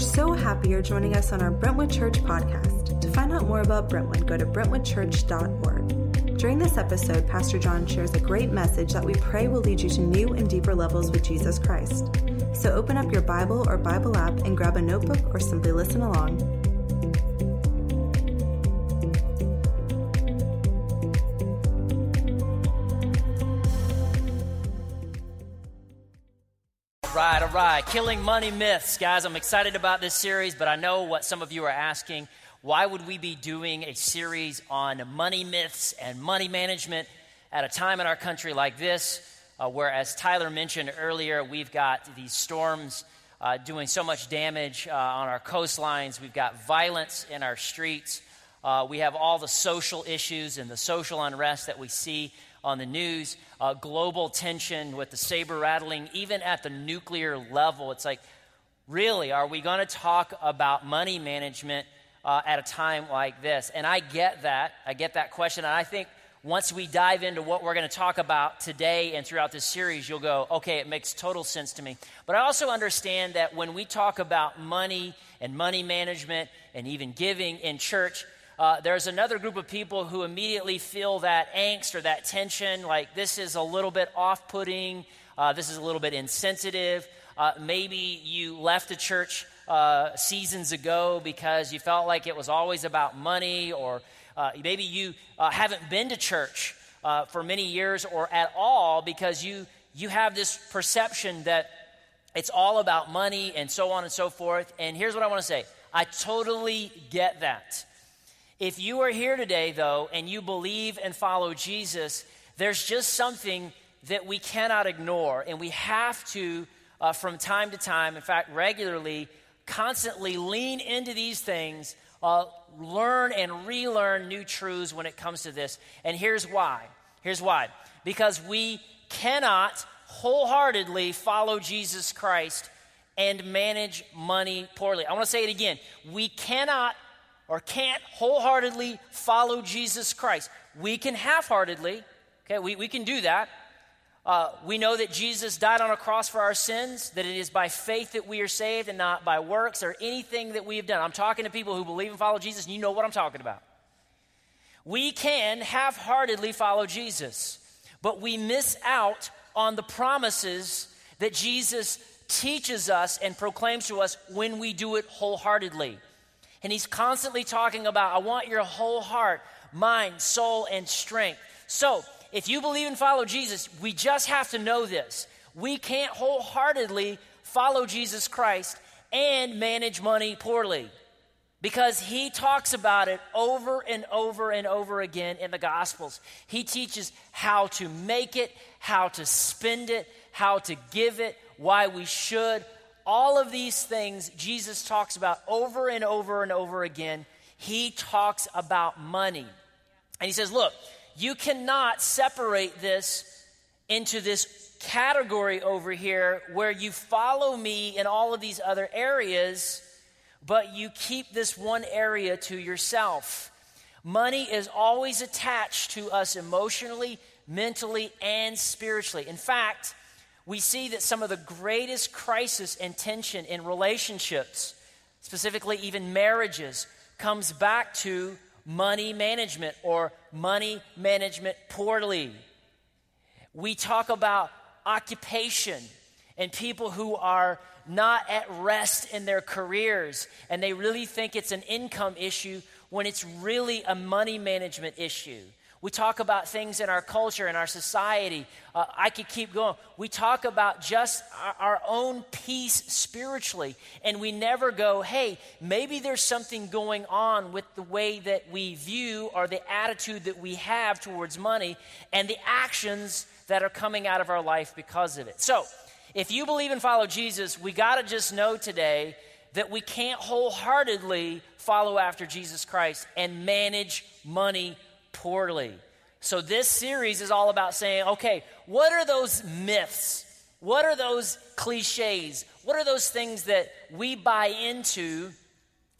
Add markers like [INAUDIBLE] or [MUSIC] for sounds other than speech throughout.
So happy you're joining us on our Brentwood Church podcast. To find out more about Brentwood, go to brentwoodchurch.org. During this episode, Pastor John shares a great message that we pray will lead you to new and deeper levels with Jesus Christ. So open up your Bible or Bible app and grab a notebook or simply listen along. Right. Killing money myths. Guys, I'm excited about this series, but I know what some of you are asking. Why would we be doing a series on money myths and money management at a time in our country like this, uh, where, as Tyler mentioned earlier, we've got these storms uh, doing so much damage uh, on our coastlines, we've got violence in our streets, uh, we have all the social issues and the social unrest that we see on the news, uh, global tension with the saber rattling, even at the nuclear level. It's like, really, are we going to talk about money management uh, at a time like this? And I get that. I get that question. And I think once we dive into what we're going to talk about today and throughout this series, you'll go, okay, it makes total sense to me. But I also understand that when we talk about money and money management and even giving in church, uh, there's another group of people who immediately feel that angst or that tension, like this is a little bit off putting, uh, this is a little bit insensitive. Uh, maybe you left the church uh, seasons ago because you felt like it was always about money, or uh, maybe you uh, haven't been to church for many years or at all because you, you have this perception that it's all about money and so on and so forth. And here's what I want to say I totally get that. If you are here today, though, and you believe and follow Jesus, there's just something that we cannot ignore, and we have to, uh, from time to time, in fact, regularly, constantly lean into these things, uh, learn and relearn new truths when it comes to this. And here's why. Here's why. Because we cannot wholeheartedly follow Jesus Christ and manage money poorly. I want to say it again. We cannot or can't wholeheartedly follow Jesus Christ. We can half heartedly, okay, we, we can do that. Uh, we know that Jesus died on a cross for our sins, that it is by faith that we are saved and not by works or anything that we have done. I'm talking to people who believe and follow Jesus, and you know what I'm talking about. We can half heartedly follow Jesus, but we miss out on the promises that Jesus teaches us and proclaims to us when we do it wholeheartedly. And he's constantly talking about, I want your whole heart, mind, soul, and strength. So, if you believe and follow Jesus, we just have to know this. We can't wholeheartedly follow Jesus Christ and manage money poorly because he talks about it over and over and over again in the Gospels. He teaches how to make it, how to spend it, how to give it, why we should, all of these things Jesus talks about over and over and over again. He talks about money. And he says, Look, you cannot separate this into this category over here where you follow me in all of these other areas, but you keep this one area to yourself. Money is always attached to us emotionally, mentally, and spiritually. In fact, we see that some of the greatest crisis and tension in relationships, specifically even marriages, comes back to money management or money management poorly. We talk about occupation and people who are not at rest in their careers and they really think it's an income issue when it's really a money management issue. We talk about things in our culture, in our society. Uh, I could keep going. We talk about just our, our, own peace spiritually, and we never go, hey, maybe there's something going on with the way that we view or the attitude that we have towards money and the actions that are coming out of our life because of it. So, if you believe and follow Jesus, we got to just know today that we can't wholeheartedly follow after Jesus Christ and manage money poorly. So, this series is all about saying, okay, what are those myths? What are those cliches? What are those things that we buy into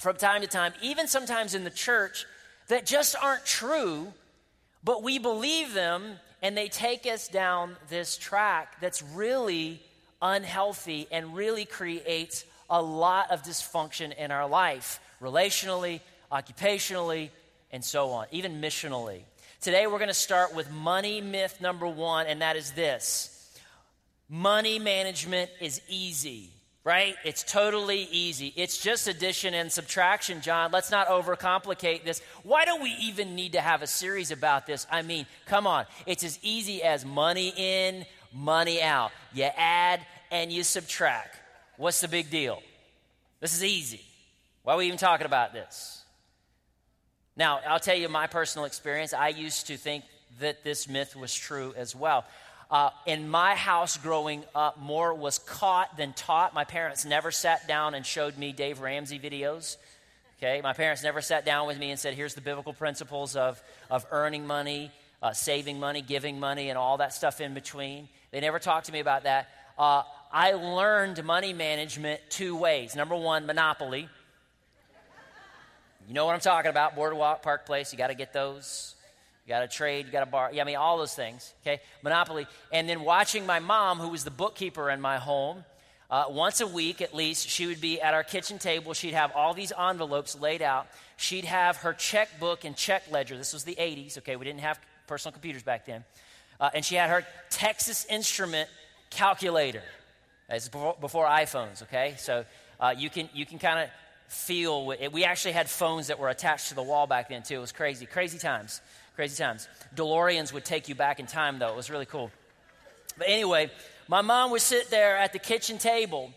from time to time, even sometimes in the church, that just aren't true, but we believe them and they take us down this track that's really unhealthy and really creates a lot of dysfunction in our life, relationally, occupationally, and so on, even missionally. Today, we're going to start with money myth number one, and that is this money management is easy right? It's totally easy. It's just addition and subtraction, John. Let's not overcomplicate this. Why do we even need to have a series about this? I mean, come on. It's as easy as money in, money out. You add and you subtract. What's the big deal? This is easy. Why are we even talking about this? Now, I'll tell you my personal experience. I used to think that this myth was true as well. Uh, in my house growing up, more was caught than taught. My parents never sat down and showed me Dave Ramsey videos. Okay, my parents never sat down with me and said, "Here's the biblical principles of of earning money, uh, saving money, giving money, and all that stuff in between." They never talked to me about that. Uh, I learned money management two ways. Number one, Monopoly. You know what I'm talking about? Boardwalk, Park Place. You got to get those. You got to trade, you got to borrow. Yeah, I mean, all those things, okay? Monopoly. And then watching my mom, who was the bookkeeper in my home, uh, once a week at least, she would be at our kitchen table. She'd have all these envelopes laid out. She'd have her checkbook and check ledger. This was the 80s, okay? We didn't have personal computers back then. Uh, and she had her Texas Instrument calculator. It's before, before iPhones, okay? So uh, you can, you can kind of feel. We actually had phones that were attached to the wall back then, too. It was crazy, crazy times. Crazy times. DeLoreans would take you back in time, though. It was really cool. But anyway, my mom would sit there at the kitchen table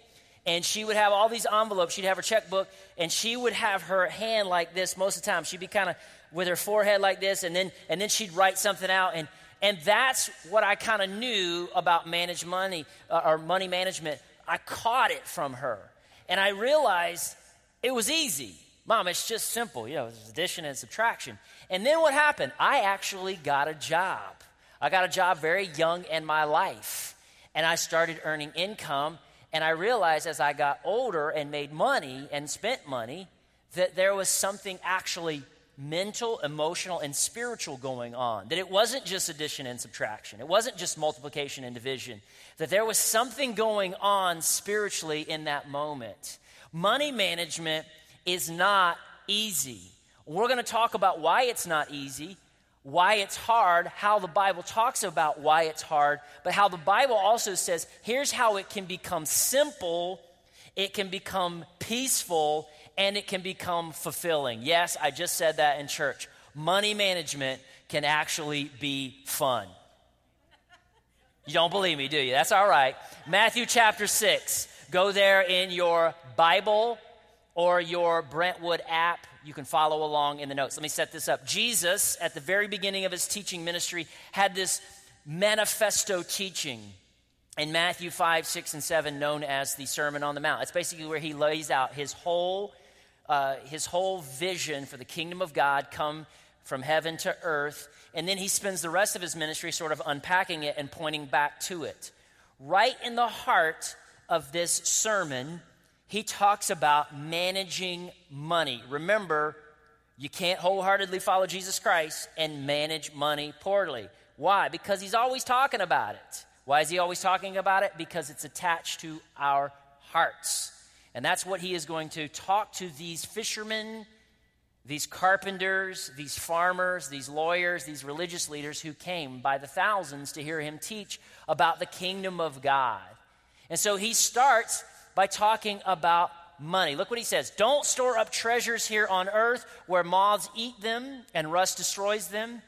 and she would have all these envelopes. She'd have her checkbook and she would have her hand like this most of the time. She'd be kind of with her forehead like this and then, and then she'd write something out. And, and that's what I kind of knew about managed money uh, or money management. I caught it from her. And I realized it was easy. Mom, it's just simple. You know, addition and subtraction. And then what happened? I actually got a job. I got a job very young in my life. And I started earning income. And I realized as I got older and made money and spent money that there was something actually mental, emotional, and spiritual going on. That it wasn't just addition and subtraction, it wasn't just multiplication and division. That there was something going on spiritually in that moment. Money management is not easy. We're going to talk about why it's not easy, why it's hard, how the Bible talks about why it's hard, but how the Bible also says here's how it can become simple, it can become peaceful, and it can become fulfilling. Yes, I just said that in church. Money management can actually be fun. You don't believe me, do you? That's all right. Matthew chapter 6. Go there in your Bible or your Brentwood app. You can follow along in the notes. Let me set this up. Jesus, at the very beginning of his teaching ministry, had this manifesto teaching in Matthew 5, 6, and 7, known as the Sermon on the Mount. It's basically where he lays out his whole, uh, his whole vision for the kingdom of God come from heaven to earth. And then he spends the rest of his ministry sort of unpacking it and pointing back to it. Right in the heart of this sermon he talks about managing money. Remember, you can't wholeheartedly follow Jesus Christ and manage money poorly. Why? Because he's always talking about it. Why is he always talking about it? Because it's attached to our hearts. And that's what he is going to talk to these fishermen, these carpenters, these farmers, these lawyers, these religious leaders who came by the thousands to hear him teach about the kingdom of God. And so he starts by talking about money. Look what he says Don't store up treasures here on earth where moths eat them and rust destroys them.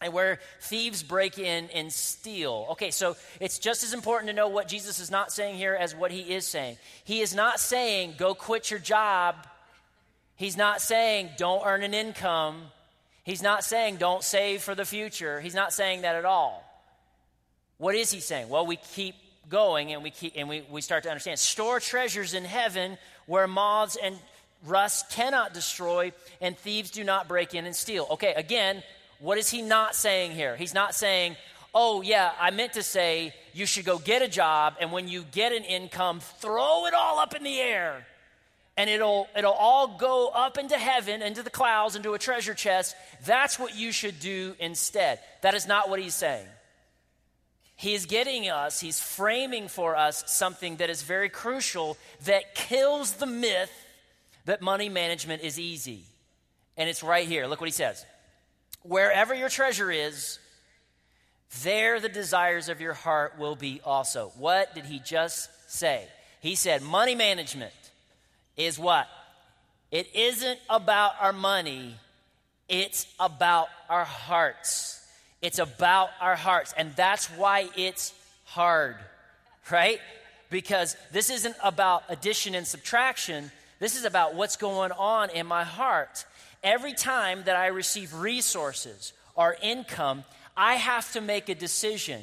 And where thieves break in and steal. Okay, so it's just as important to know what Jesus is not saying here as what he is saying. He is not saying, go quit your job. He's not saying, don't earn an income. He's not saying, don't save for the future. He's not saying that at all. What is he saying? Well, we keep going and we keep and we, we start to understand. Store treasures in heaven where moths and rust cannot destroy and thieves do not break in and steal. Okay again what is he not saying here? He's not saying oh yeah i meant to say you should go get a job and when you get an income throw it all up in the air and it'll it'll all go up into heaven into the clouds into a treasure chest. That's what you should do instead. That is not what he's saying He's getting us, he's framing for us something that is very crucial that kills the myth that money management is easy. And it's right here. Look what he says. Wherever your treasure is, there the desires of your heart will be also. What did he just say? He said, money management is what? It isn't about our money, it's about our hearts. It's about our hearts. And that's why it's hard, right? Because this isn't about addition and subtraction. This is about what's going on in my heart. Every time that I receive resources or income, I have to make a decision.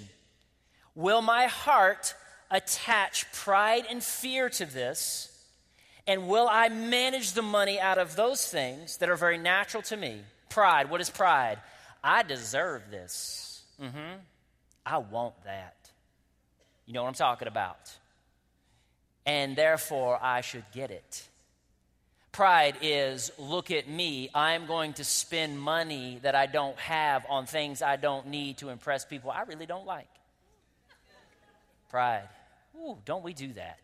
Will my heart attach pride and fear to this? And will I manage the money out of those things that are very natural to me? Pride. What is pride? I deserve this. Mm-hmm. I want that. You know what I'm talking about. And therefore, I should get it. Pride is look at me, I'm going to spend money that I don't have on things I don't need to impress people I really don't like. Pride. Ooh, don't we do that?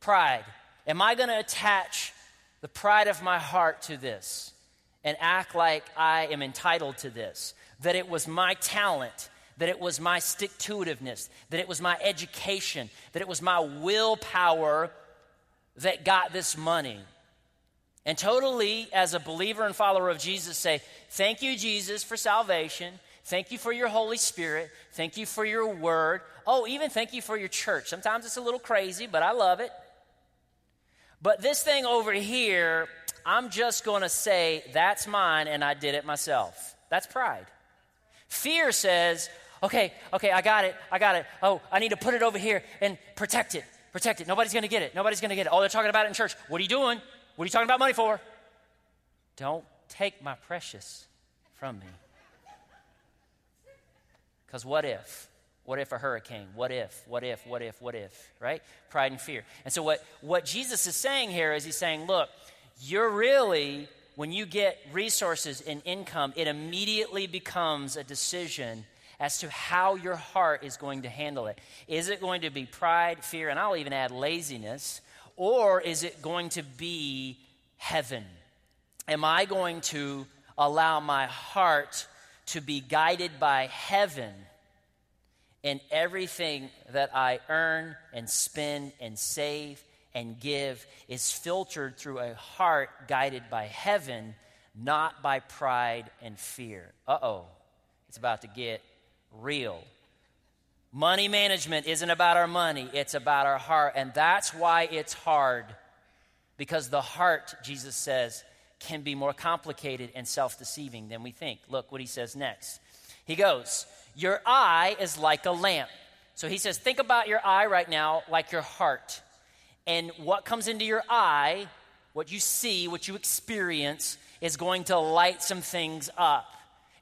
Pride. Am I going to attach the pride of my heart to this and act like I am entitled to this? That it was my talent, that it was my stick to itiveness, that it was my education, that it was my willpower that got this money? And totally, as a believer and follower of Jesus, say, Thank you, Jesus, for salvation. Thank you for your Holy Spirit. Thank you for your word. Oh, even thank you for your church. Sometimes it's a little crazy, but I love it. But this thing over here, I'm just going to say, That's mine, and I did it myself. That's pride. Fear says, Okay, okay, I got it. I got it. Oh, I need to put it over here and protect it. Protect it. Nobody's going to get it. Nobody's going to get it. Oh, they're talking about it in church. What are you doing? What are you talking about money for? Don't take my precious from me. Because what if? What if a hurricane? What if? What if? What if? What if? Right? Pride and fear. And so, what, what Jesus is saying here is he's saying, look, you're really, when you get resources and income, it immediately becomes a decision as to how your heart is going to handle it. Is it going to be pride, fear, and I'll even add laziness? Or is it going to be heaven? Am I going to allow my heart to be guided by heaven in everything that I earn and spend and save and give is filtered through a heart guided by heaven, not by pride and fear? Uh oh, it's about to get real. Money management isn't about our money, it's about our heart. And that's why it's hard. Because the heart, Jesus says, can be more complicated and self deceiving than we think. Look what he says next. He goes, Your eye is like a lamp. So he says, Think about your eye right now like your heart. And what comes into your eye, what you see, what you experience, is going to light some things up.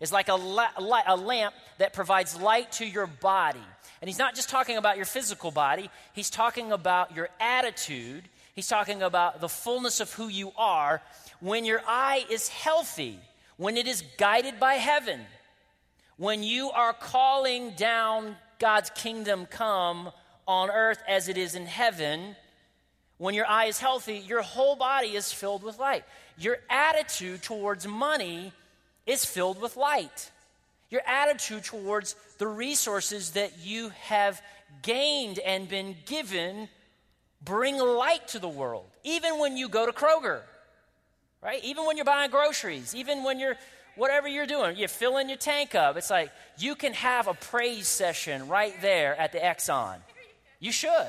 It's like a, la- a lamp that provides light to your body. And he's not just talking about your physical body, he's talking about your attitude. He's talking about the fullness of who you are when your eye is healthy, when it is guided by heaven, when you are calling down God's kingdom come on earth as it is in heaven. When your eye is healthy, your whole body is filled with light. Your attitude towards money is filled with light. Your attitude towards the resources that you have gained and been given bring light to the world. Even when you go to Kroger, right? Even when you're buying groceries, even when you're whatever you're doing, you're filling your tank up. It's like you can have a praise session right there at the Exxon. You should.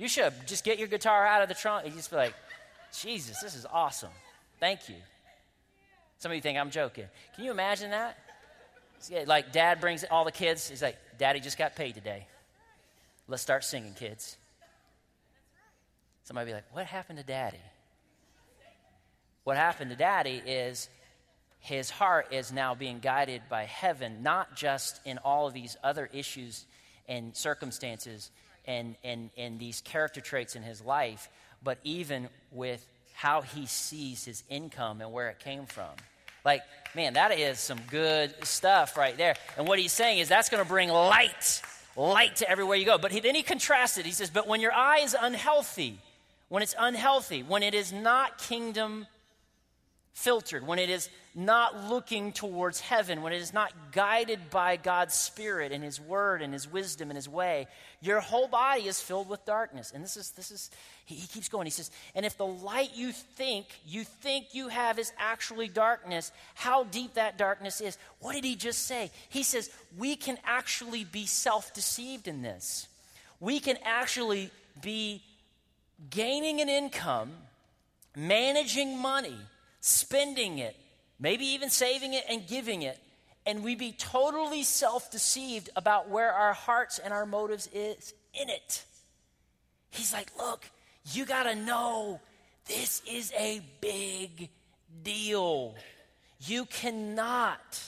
You should just get your guitar out of the trunk and just be like, Jesus, this is awesome. Thank you. Some of you think I'm joking. Can you imagine that? Like, dad brings all the kids. He's like, Daddy just got paid today. Let's start singing, kids. Somebody be like, What happened to daddy? What happened to daddy is his heart is now being guided by heaven, not just in all of these other issues and circumstances and, and, and these character traits in his life, but even with how he sees his income and where it came from. Like, man, that is some good stuff right there. And what he's saying is that's going to bring light light to everywhere you go. But he, then he contrasted. He says, But when your eye is unhealthy, when it's unhealthy, when it is not kingdom filtered, when it is not looking towards heaven, when it is not guided by God's Spirit and His Word and His wisdom and His way, your whole body is filled with darkness. And this is, this is he, he keeps going. He says, and if the light you think, you think you have is actually darkness, how deep that darkness is. What did he just say? He says, we can actually be self deceived in this. We can actually be gaining an income, managing money, spending it, maybe even saving it and giving it, and we be totally self deceived about where our hearts and our motives is in it. He's like, look, you got to know this is a big deal. You cannot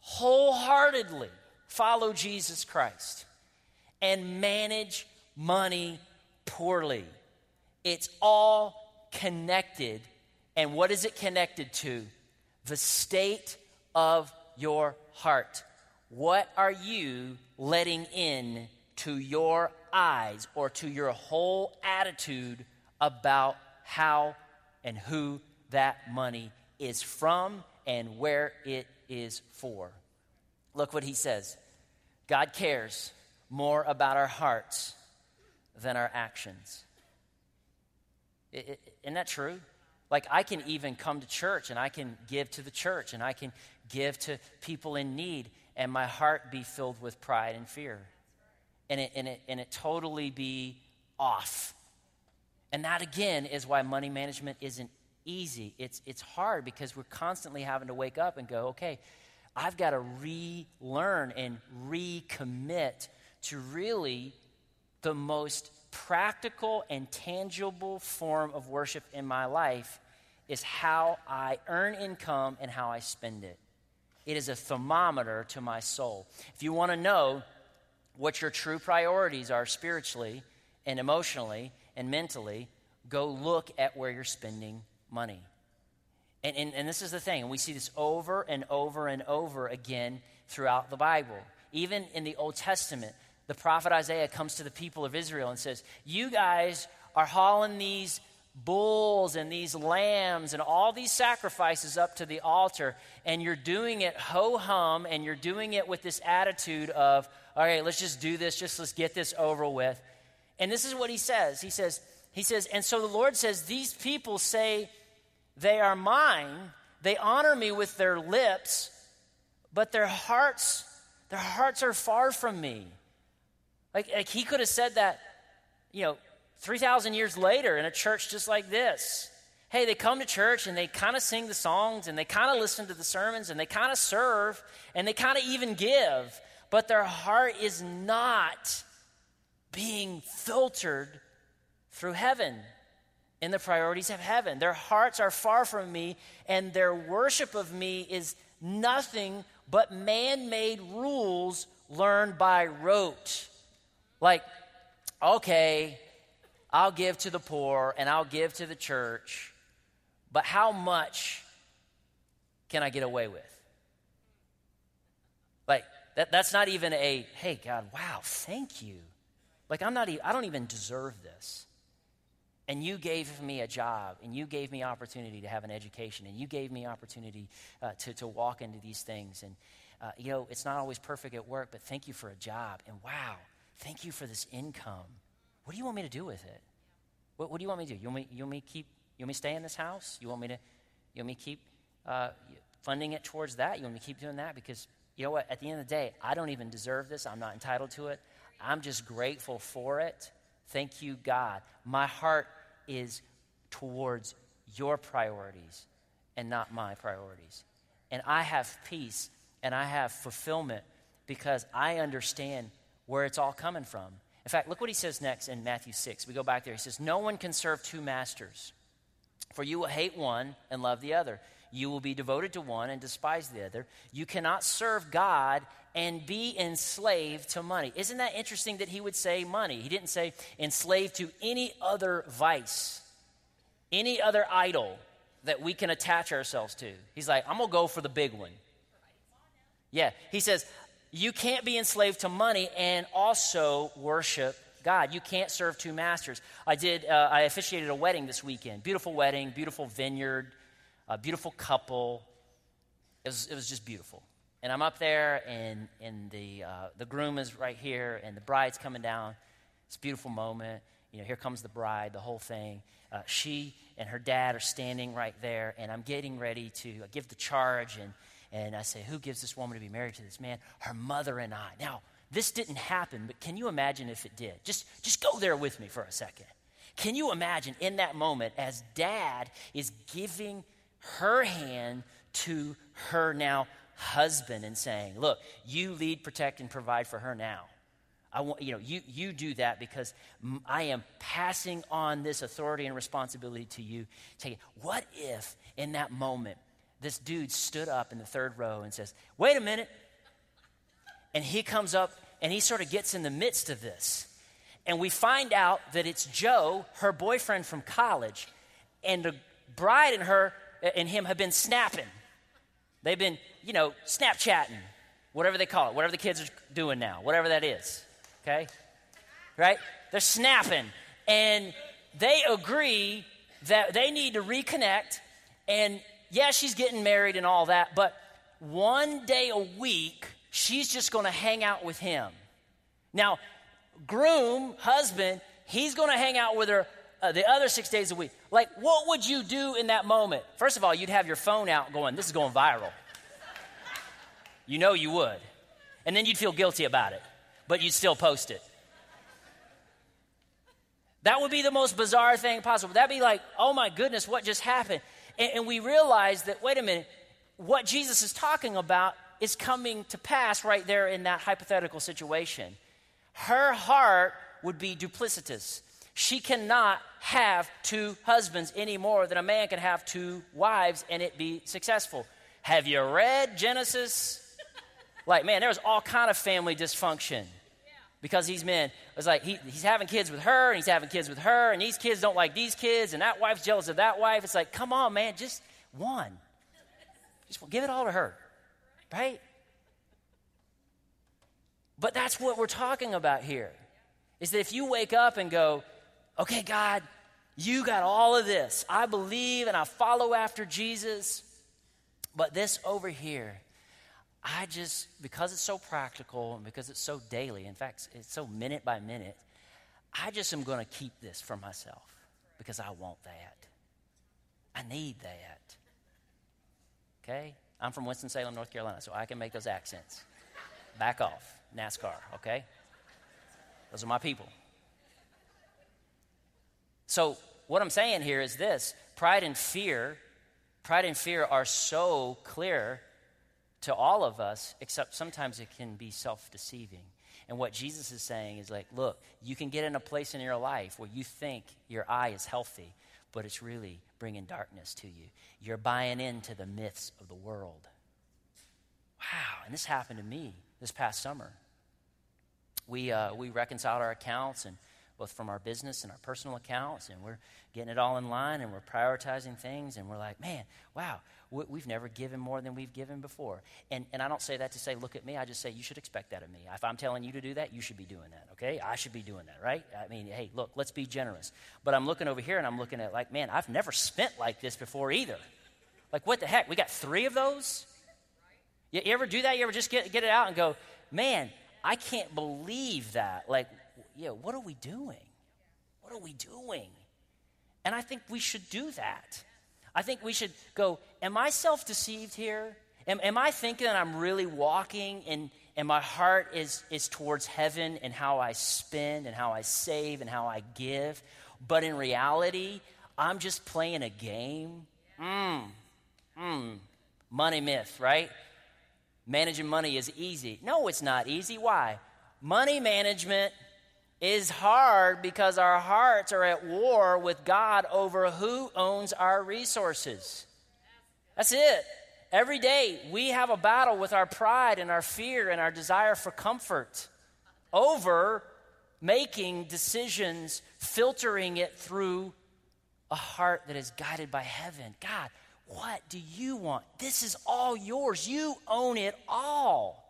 wholeheartedly follow Jesus Christ and manage money poorly. It's all connected. And what is it connected to? The state of your heart. What are you letting in to your eyes or to your whole attitude about how and who that money is from and where it is for? Look what he says God cares more about our hearts than our actions. Isn't that true? Like, I can even come to church and I can give to the church and I can give to people in need, and my heart be filled with pride and fear. And it, and it, and it totally be off. And that, again, is why money management isn't easy. It's, it's hard because we're constantly having to wake up and go, okay, I've got to relearn and recommit to really the most practical and tangible form of worship in my life is how I earn income and how I spend it. It is a thermometer to my soul. If you want to know what your true priorities are spiritually and emotionally and mentally, go look at where you're spending money. And, and, and this is the thing, and we see this over and over and over again throughout the Bible. Even in the Old Testament, the prophet Isaiah comes to the people of Israel and says, You guys are hauling these bulls and these lambs and all these sacrifices up to the altar, and you're doing it ho hum, and you're doing it with this attitude of, All right, let's just do this, just let's get this over with. And this is what he says. He says, he says, and so the Lord says, These people say they are mine. They honor me with their lips, but their hearts, their hearts are far from me. Like, like he could have said that, you know, 3,000 years later in a church just like this. Hey, they come to church and they kind of sing the songs and they kind of listen to the sermons and they kind of serve and they kind of even give, but their heart is not being filtered through heaven in the priorities of heaven. Their hearts are far from me, and their worship of me is nothing but man made rules learned by rote. Like, okay, I'll give to the poor and I'll give to the church, but how much can I get away with? Like, that, that's not even a, hey, God, wow, thank you. Like, I'm not even, I don't even deserve this. And you gave me a job, and you gave me opportunity to have an education, and you gave me opportunity uh, to, to walk into these things. And, uh, you know, it's not always perfect at work, but thank you for a job. And wow, Thank you for this income. What do you want me to do with it? What, what do you want me to do? You want me, you want me keep? You want me stay in this house? You want me to? You want me keep uh, funding it towards that? You want me to keep doing that? Because you know what? At the end of the day, I don't even deserve this. I'm not entitled to it. I'm just grateful for it. Thank you, God. My heart is towards your priorities and not my priorities. And I have peace and I have fulfillment because I understand where it's all coming from. In fact, look what he says next in Matthew 6. We go back there. He says, No one can serve two masters, for you will hate one and love the other. You will be devoted to one and despise the other. You cannot serve God and be enslaved to money. Isn't that interesting that he would say money? He didn't say enslaved to any other vice, any other idol that we can attach ourselves to. He's like, I'm going to go for the big one. Yeah, he says, you can't be enslaved to money and also worship God. You can't serve two masters. I did, uh, I officiated a wedding this weekend. Beautiful wedding, beautiful vineyard, a beautiful couple. It was, it was just beautiful. And I'm up there, and, and the, uh, the groom is right here, and the bride's coming down. It's a beautiful moment. You know, here comes the bride, the whole thing. Uh, she and her dad are standing right there, and I'm getting ready to give the charge. And, and I say, Who gives this woman to be married to this man? Her mother and I. Now, this didn't happen, but can you imagine if it did? Just, just go there with me for a second. Can you imagine in that moment as dad is giving her hand to her now husband and saying, Look, you lead, protect, and provide for her now. I want, you know, you, you do that because I am passing on this authority and responsibility to you. Take it. What if in that moment this dude stood up in the third row and says, Wait a minute. And he comes up and he sort of gets in the midst of this. And we find out that it's Joe, her boyfriend from college, and the bride and her uh, and him have been snapping. They've been, you know, Snapchatting, whatever they call it, whatever the kids are doing now, whatever that is. Okay? Right? They're snapping. And they agree that they need to reconnect and yeah, she's getting married and all that, but one day a week, she's just going to hang out with him. Now, groom, husband, he's going to hang out with her uh, the other six days a week. Like, what would you do in that moment? First of all, you'd have your phone out going, this is going viral. You know you would. And then you'd feel guilty about it, but you'd still post it. That would be the most bizarre thing possible. That'd be like, oh my goodness, what just happened? And, and we realize that, wait a minute, what Jesus is talking about is coming to pass right there in that hypothetical situation. Her heart would be duplicitous. She cannot have two husbands any more than a man can have two wives and it be successful. Have you read Genesis? Like, man, there was all kind of family dysfunction because these men was like he, he's having kids with her and he's having kids with her and these kids don't like these kids and that wife's jealous of that wife. It's like come on man just one. Just give it all to her right? But that's what we're talking about here is that if you wake up and go okay god you got all of this. I believe and i follow after jesus but this over here I just, because it's so practical and because it's so daily, in fact, it's so minute by minute, I just am going to keep this for myself because I want that. I need that. Okay? I'm from Winston-Salem, North Carolina, so I can make those accents. Back off. NASCAR, okay? Those are my people. So, what I'm saying here is this pride and fear, pride and fear are so clear to all of us, except sometimes it can be self deceiving. And what Jesus is saying is like, look, you can get in a place in your life where you think your eye is healthy, but it's really bringing darkness to you. You're buying into the myths of the world. Wow, and this happened to me this past summer. We, uh, we reconciled our accounts and both from our business and our personal accounts, and we're getting it all in line and we're prioritizing things, and we're like, man, wow, we've never given more than we've given before. And, and I don't say that to say, look at me. I just say, you should expect that of me. If I'm telling you to do that, you should be doing that, okay? I should be doing that, right? I mean, hey, look, let's be generous. But I'm looking over here and I'm looking at, like, man, I've never spent like this before either. Like, what the heck? We got three of those? You, you ever do that? You ever just get, get it out and go, man, I can't believe that. Like, yeah, what are we doing? What are we doing? And I think we should do that. I think we should go, Am I self deceived here? Am, am, I thinking that I'm really walking and, and my heart is, is towards heaven and how I spend and how I save and how I give? But in reality, I'm just playing a game? Mmm. Money myth, right? Managing money is easy. No, it's not easy. Why? Money management is hard because our hearts are at war with God over who owns our resources. That's it. Every day we have a battle with our pride and our fear and our desire for comfort over making decisions, filtering it through a heart that is guided by heaven. God, what do you want? This is all yours. You own it all.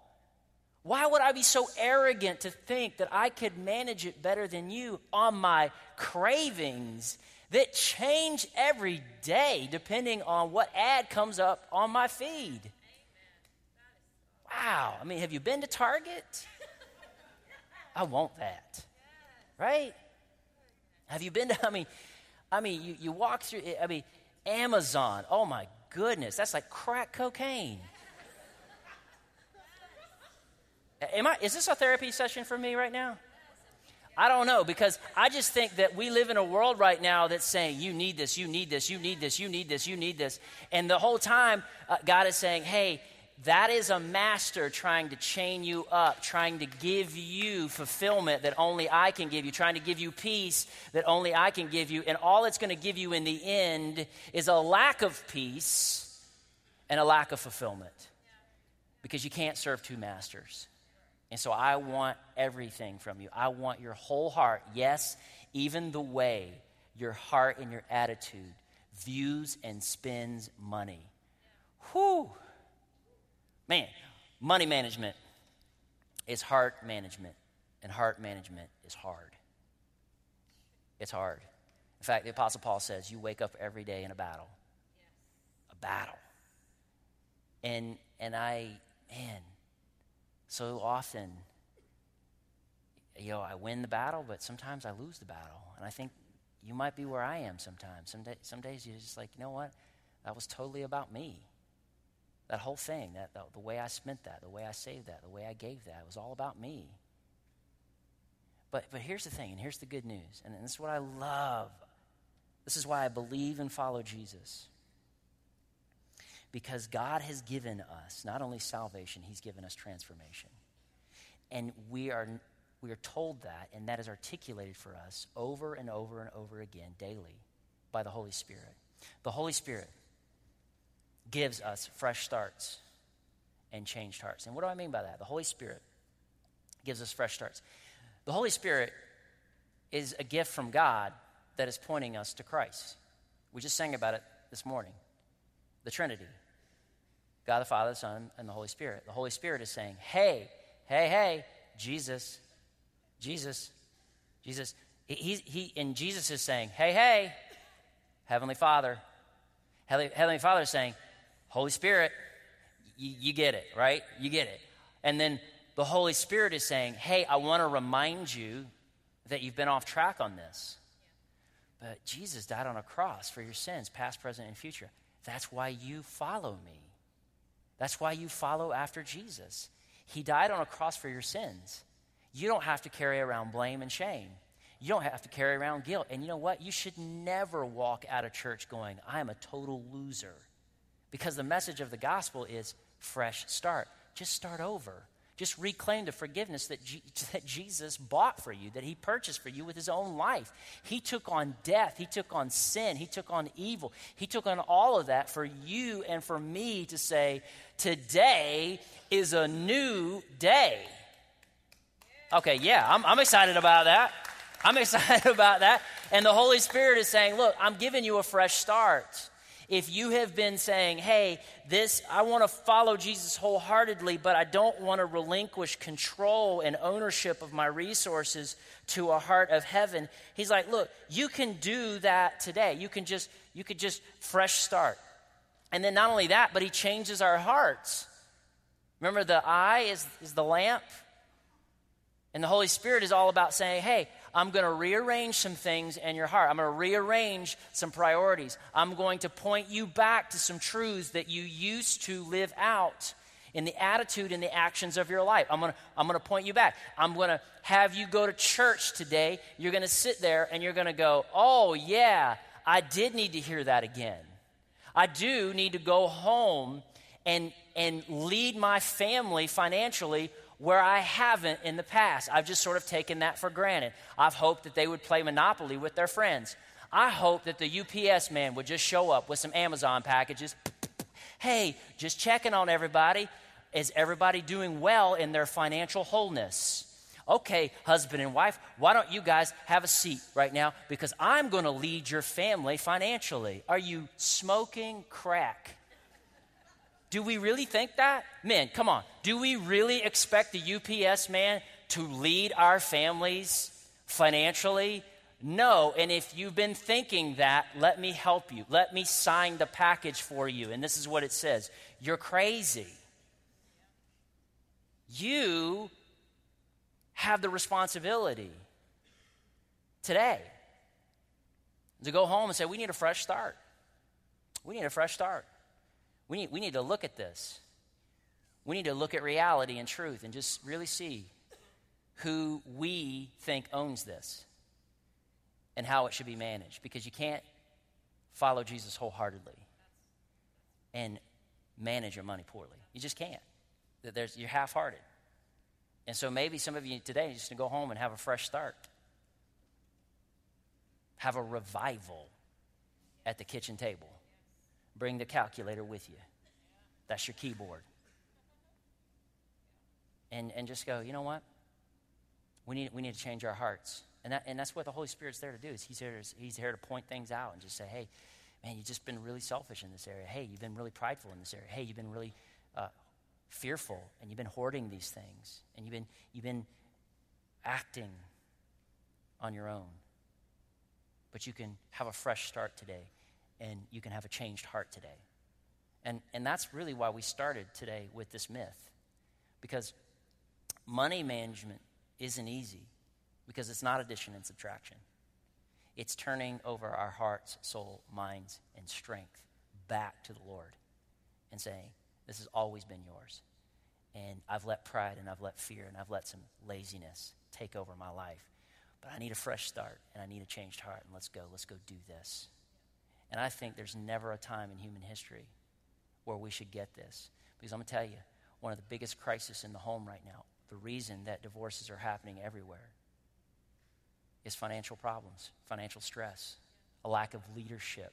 Why would I be so arrogant to think that I could manage it better than you on my cravings that change every day depending on what ad comes up on my feed? Wow. I mean, have you been to Target? I want that. Right? Have you been to, I mean, I mean, you, you walk through, I mean, Amazon. Oh my goodness, that's like crack cocaine. Am I, is this a therapy session for me right now? I don't know because I just think that we live in a world right now that's saying, you need this, you need this, you need this, you need this, you need this. And the whole time, uh, God is saying, hey, that is a master trying to chain you up, trying to give you fulfillment that only I can give you, trying to give you peace that only I can give you. And all it's going to give you in the end is a lack of peace and a lack of fulfillment because you can't serve two masters. And so I want everything from you. I want your whole heart. Yes, even the way your heart and your attitude views and spends money. Whew. Man, money management is heart management, and heart management is hard. It's hard. In fact, the Apostle Paul says, You wake up every day in a battle. Yes. A battle. And, and I, man, so often, you know, I win the battle, but sometimes I lose the battle. And I think you might be where I am sometimes. Some, day, some days you're just like, you know what? That was totally about me. That whole thing, that, the, the way I spent that, the way I saved that, the way I gave that, it was all about me. But, but here's the thing, and here's the good news, and this is what I love. This is why I believe and follow Jesus. Because God has given us not only salvation, He's given us transformation. And we are, we are told that, and that is articulated for us over and over and over again daily by the Holy Spirit. The Holy Spirit gives us fresh starts and changed hearts. And what do I mean by that? The Holy Spirit gives us fresh starts. The Holy Spirit is a gift from God that is pointing us to Christ. We just sang about it this morning the Trinity God the Father, the Son, and the Holy Spirit. The Holy Spirit is saying, hey, hey, hey, Jesus, Jesus, Jesus. He, he, and Jesus is saying, hey, hey, Heavenly Father. Heavenly, Father is saying, Holy Spirit, you, you get it, right? You get it. And then the Holy Spirit is saying, hey, I want to remind you that you've been off track on this. But Jesus died on a cross for your sins, past, present, and future. That's why you follow me. That's why you follow after Jesus. He died on a cross for your sins. You don't have to carry around blame and shame. You don't have to carry around guilt. And you know what? You should never walk out of church going, I am a total loser. Because the message of the gospel is fresh start. Just start over. Just reclaim the forgiveness that, G- [LAUGHS] that Jesus bought for you, that he purchased for you with his own life. He took on death, he took on sin, he took on evil, he took on all of that for you and for me to say, Today is a new day. Okay, yeah, I'm, I'm excited about that. I'm [LAUGHS] excited about that. And the Holy Spirit is saying, Look, I'm giving you a fresh start if you have been saying, hey, this, I want to follow Jesus wholeheartedly, but I don't want to relinquish control and ownership of my resources to a heart of heaven, he's like, look, you can do that today. You can just, you could just fresh start. And then not only that, but he changes our hearts. Remember, the eye is, is the lamp, and the Holy Spirit is all about saying, hey, I'm going to rearrange some things in your heart. I'm going to rearrange some priorities. I'm going to point you back to some truths that you used to live out in the attitude and the actions of your life. I'm going to, I'm going to point you back. I'm going to have you go to church today. You're going to sit there and you're going to go, oh, yeah, I did need to hear that again. I do need to go home and, and lead my family financially where I haven't in the past. I've just sort of taken that for granted. I've hoped that they would play Monopoly with their friends. I hope that the UPS man would just show up with some Amazon packages. Hey, just checking on everybody. Is everybody doing well in their financial wholeness? Okay, husband and wife, why don't you guys have a seat right now? Because I'm going to lead your family financially. Are you smoking crack? Do we really think that? Men, come on. Do we really expect the UPS man to lead our families financially? No. And if you've been thinking that, let me help you. Let me sign the package for you. And this is what it says You're crazy. You have the responsibility today to go home and say, We need a fresh start. We need a fresh start. We need, we need to look at this. We need to look at reality and truth and just really see who we think owns this and how it should be managed because you can't follow Jesus wholeheartedly and manage your money poorly. You just can't. There's, you're half hearted. And so maybe some of you today just to go home and have a fresh start. Have a revival at the kitchen table. Bring the calculator with you. That's your keyboard. And, and just go, you know what? We need, we need to change our hearts. And, that, and that's what the Holy Spirit's there to do. Is he's, here to, he's here to point things out and just say, hey, man, you've just been really selfish in this area. Hey, you've been really prideful in this area. Hey, you've been really uh, fearful and you've been hoarding these things. And you've been, you've been acting on your own. But you can have a fresh start today and you can have a changed heart today. And, and that's really why we started today with this myth. Because money management isn't easy, because it's not addition and subtraction. It's turning over our hearts, soul, minds, and strength back to the Lord and saying, This has always been yours. And I've let pride and I've let fear and I've let some laziness take over my life. But I need a fresh start and I need a changed heart. And let's go. Let's go do this. And I think there's never a time in human history where we should get this. Because I'm going to tell you, one of the biggest crises in the home right now, the reason that divorces are happening everywhere, is financial problems, financial stress, a lack of leadership,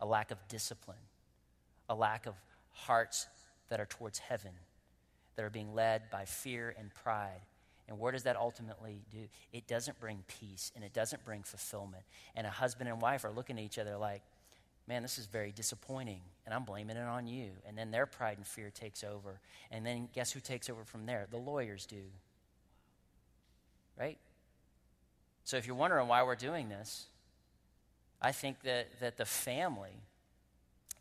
a lack of discipline, a lack of hearts that are towards heaven, that are being led by fear and pride. And where does that ultimately do? It doesn't bring peace and it doesn't bring fulfillment. And a husband and wife are looking at each other like, man, this is very disappointing, and I'm blaming it on you. And then their pride and fear takes over. And then guess who takes over from there? The lawyers do. Right? So if you're wondering why we're doing this, I think that, that the family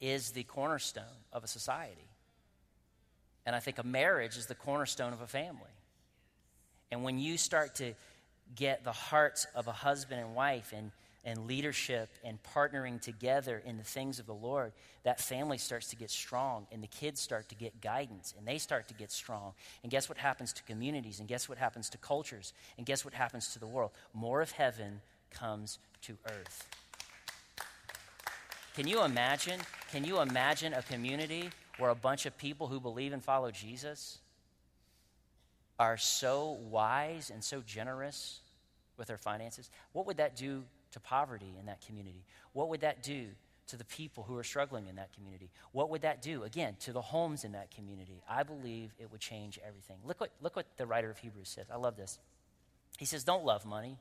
is the cornerstone of a society. And I think a marriage is the cornerstone of a family. And when you start to get the hearts of a husband and wife and and leadership and partnering together in the things of the Lord, that family starts to get strong and the kids start to get guidance and they start to get strong. And guess what happens to communities? And guess what happens to cultures? And guess what happens to the world? More of heaven comes to earth. Can you imagine? Can you imagine a community where a bunch of people who believe and follow Jesus are so wise and so generous with their finances? What would that do to poverty in that community? What would that do to the people who are struggling in that community? What would that do, again, to the homes in that community? I believe it would change everything. Look what, look what the writer of Hebrews says. I love this. He says, Don't love money.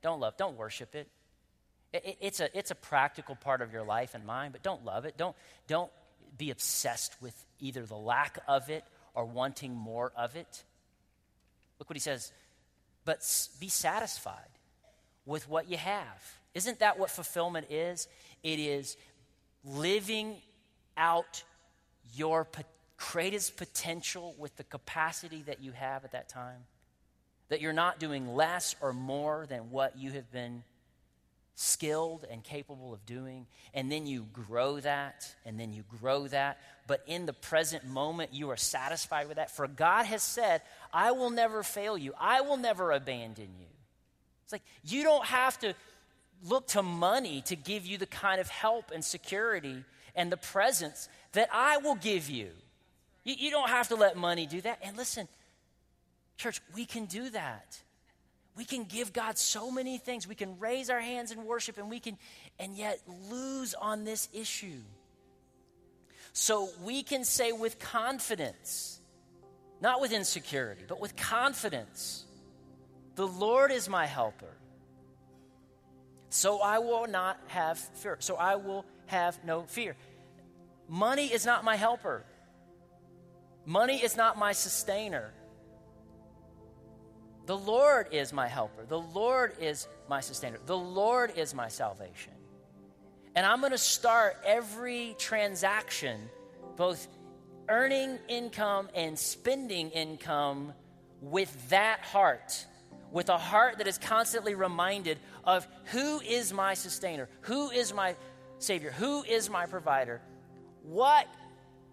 Don't love, don't worship it. it, it it's, a, it's a practical part of your life and mine, but don't love it. Don't, don't be obsessed with either the lack of it or wanting more of it. Look what he says. But be satisfied with what you have. Isn't that what fulfillment is? It is living out your greatest potential with the capacity that you have at that time. That you're not doing less or more than what you have been skilled and capable of doing. And then you grow that, and then you grow that. But in the present moment, you are satisfied with that. For God has said, I will never fail you, I will never abandon you. It's like you don't have to look to money to give you the kind of help and security and the presence that I will give you. You, you don't have to let money do that. And listen, church, we can do that. We can give God so many things. We can raise our hands in worship and we can, and yet lose on this issue. So we can say with confidence, not with insecurity, but with confidence the Lord is my helper. So I will not have fear. So I will have no fear. Money is not my helper. Money is not my sustainer. The Lord is my helper. The Lord is my sustainer. The Lord is my salvation. And I'm going to start every transaction, both earning income and spending income, with that heart, with a heart that is constantly reminded of who is my sustainer, who is my Savior, who is my provider. What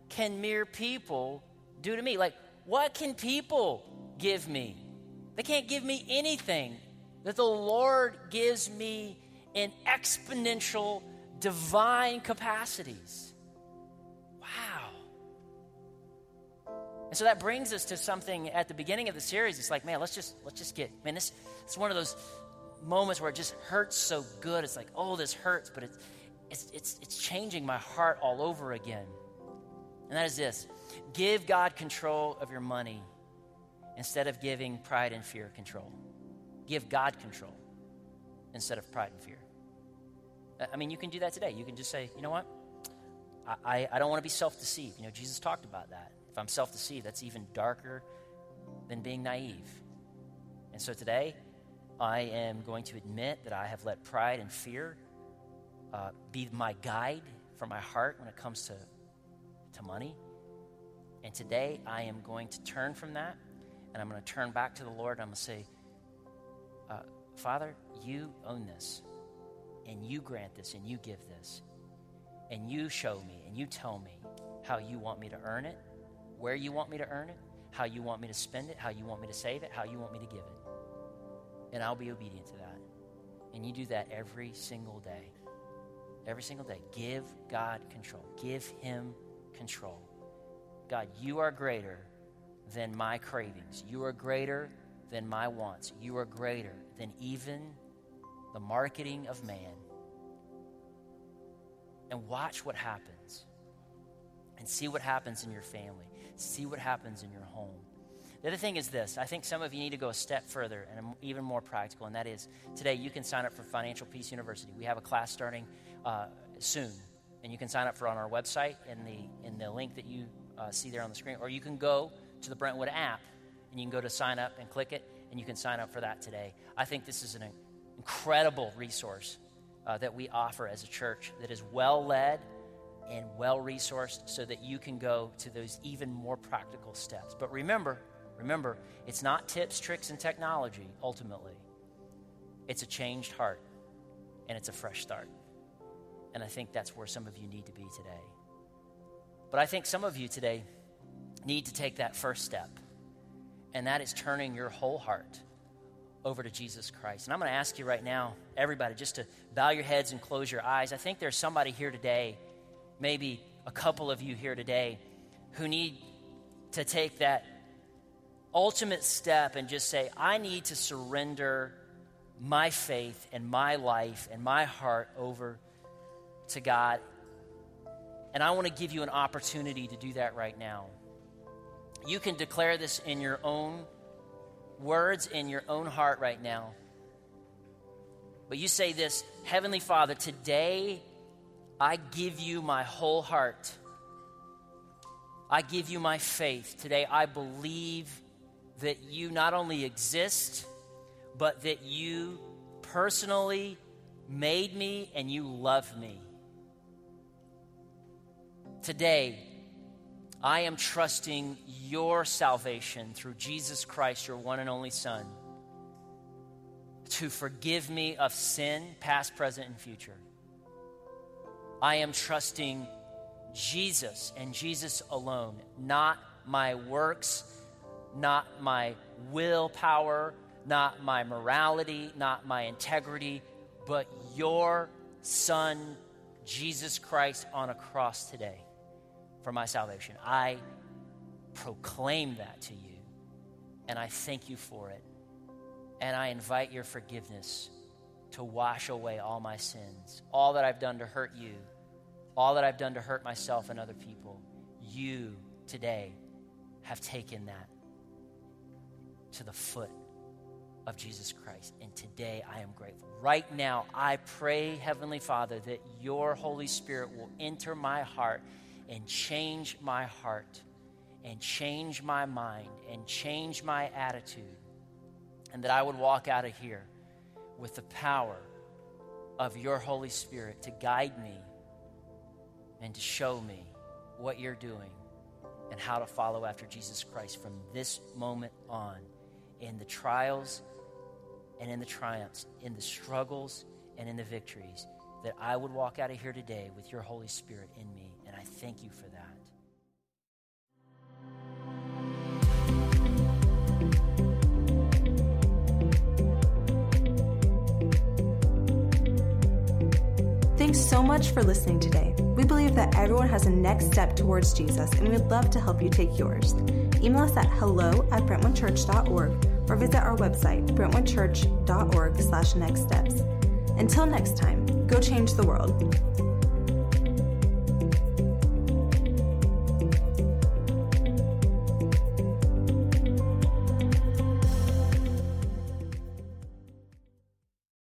can mere people do to me? Like, what can people give me? They can't give me anything that the Lord gives me in exponential divine capacities. And so that brings us to something at the beginning of the series. It's like, man, let's just let's just get man, this it's one of those moments where it just hurts so good. It's like, oh, this hurts, but it's it's it's it's changing my heart all over again. And that is this. Give God control of your money instead of giving pride and fear control. Give God control instead of pride and fear. I mean, you can do that today. You can just say, you know what? I, I, I don't want to be self deceived. You know, Jesus talked about that. If I'm self deceived, that's even darker than being naive. And so today, I am going to admit that I have let pride and fear uh, be my guide for my heart when it comes to, to money. And today, I am going to turn from that and I'm going to turn back to the Lord. I'm going to say, uh, Father, you own this and you grant this and you give this and you show me and you tell me how you want me to earn it, where you want me to earn it, how you want me to spend it, how you want me to save it, how you want me to give it. And I'll be obedient to that. And you do that every single day. Every single day. Give God control. Give Him control. God, you are greater than my cravings. You are greater than my wants. You are greater than even the marketing of man. And watch what happens. And see what happens in your family. See what happens in your home. The other thing is this I think some of you need to go a step further and even more practical, and that is today you can sign up for Financial Peace University. We have a class starting uh, soon, and you can sign up for on our website in the, in the link that you uh, see there on the screen, or you can go to the Brentwood app and you can go to sign up and click it, and you can sign up for that today. I think this is an incredible resource uh, that we offer as a church that is well led and well resourced so that you can go to those even more practical steps. But remember, remember, it's not tips, tricks, and technology ultimately. It's a changed heart and it's a fresh start. And I think that's where some of you need to be today. But I think some of you today need to take that first step, and that is turning your whole heart over to Jesus Christ. And I'm going to ask you right now, everybody, just to bow your heads and close your eyes. I think there's somebody here today, maybe a couple of you here today, who need to take that ultimate step and just say, I need to surrender my faith and my life and my heart over to God. And I want to give you an opportunity to do that right now. You can declare this in your own words, in your own heart right now. But you say this Heavenly Father, today I give you my whole heart. I give you my faith. Today I believe that you not only exist, but that you personally made me and you love me. Today, I am trusting your salvation through Jesus Christ, your one and only Son, to forgive me of sin, past, present, and future. I am trusting Jesus and Jesus alone, not my works, not my willpower, not my morality, not my integrity, but your Son, Jesus Christ, on a cross today for my salvation. I proclaim that to you, and I thank you for it. And I invite your forgiveness to wash away all my sins, all that I've done to hurt you, all that I've done to hurt myself and other people. You today have taken that to the foot of Jesus Christ. And today I am grateful. Right now, I pray, Heavenly Father, that your Holy Spirit will enter my heart and change my heart and change my mind and change my attitude, and that I would walk out of here with the power of your Holy Spirit to guide me and to show me what you're doing and how to follow after Jesus Christ from this moment on in the trials and in the triumphs, in the struggles and in the victories, that I would walk out of here today with your Holy Spirit in me. And I thank you for that. Thanks so much for listening today. We believe that everyone has a next step towards Jesus, and we'd love to help you take yours. Email us at hello at brentwoodchurch.org or visit our website, brentwoodchurch.org slash next steps. Until next time, go change the world.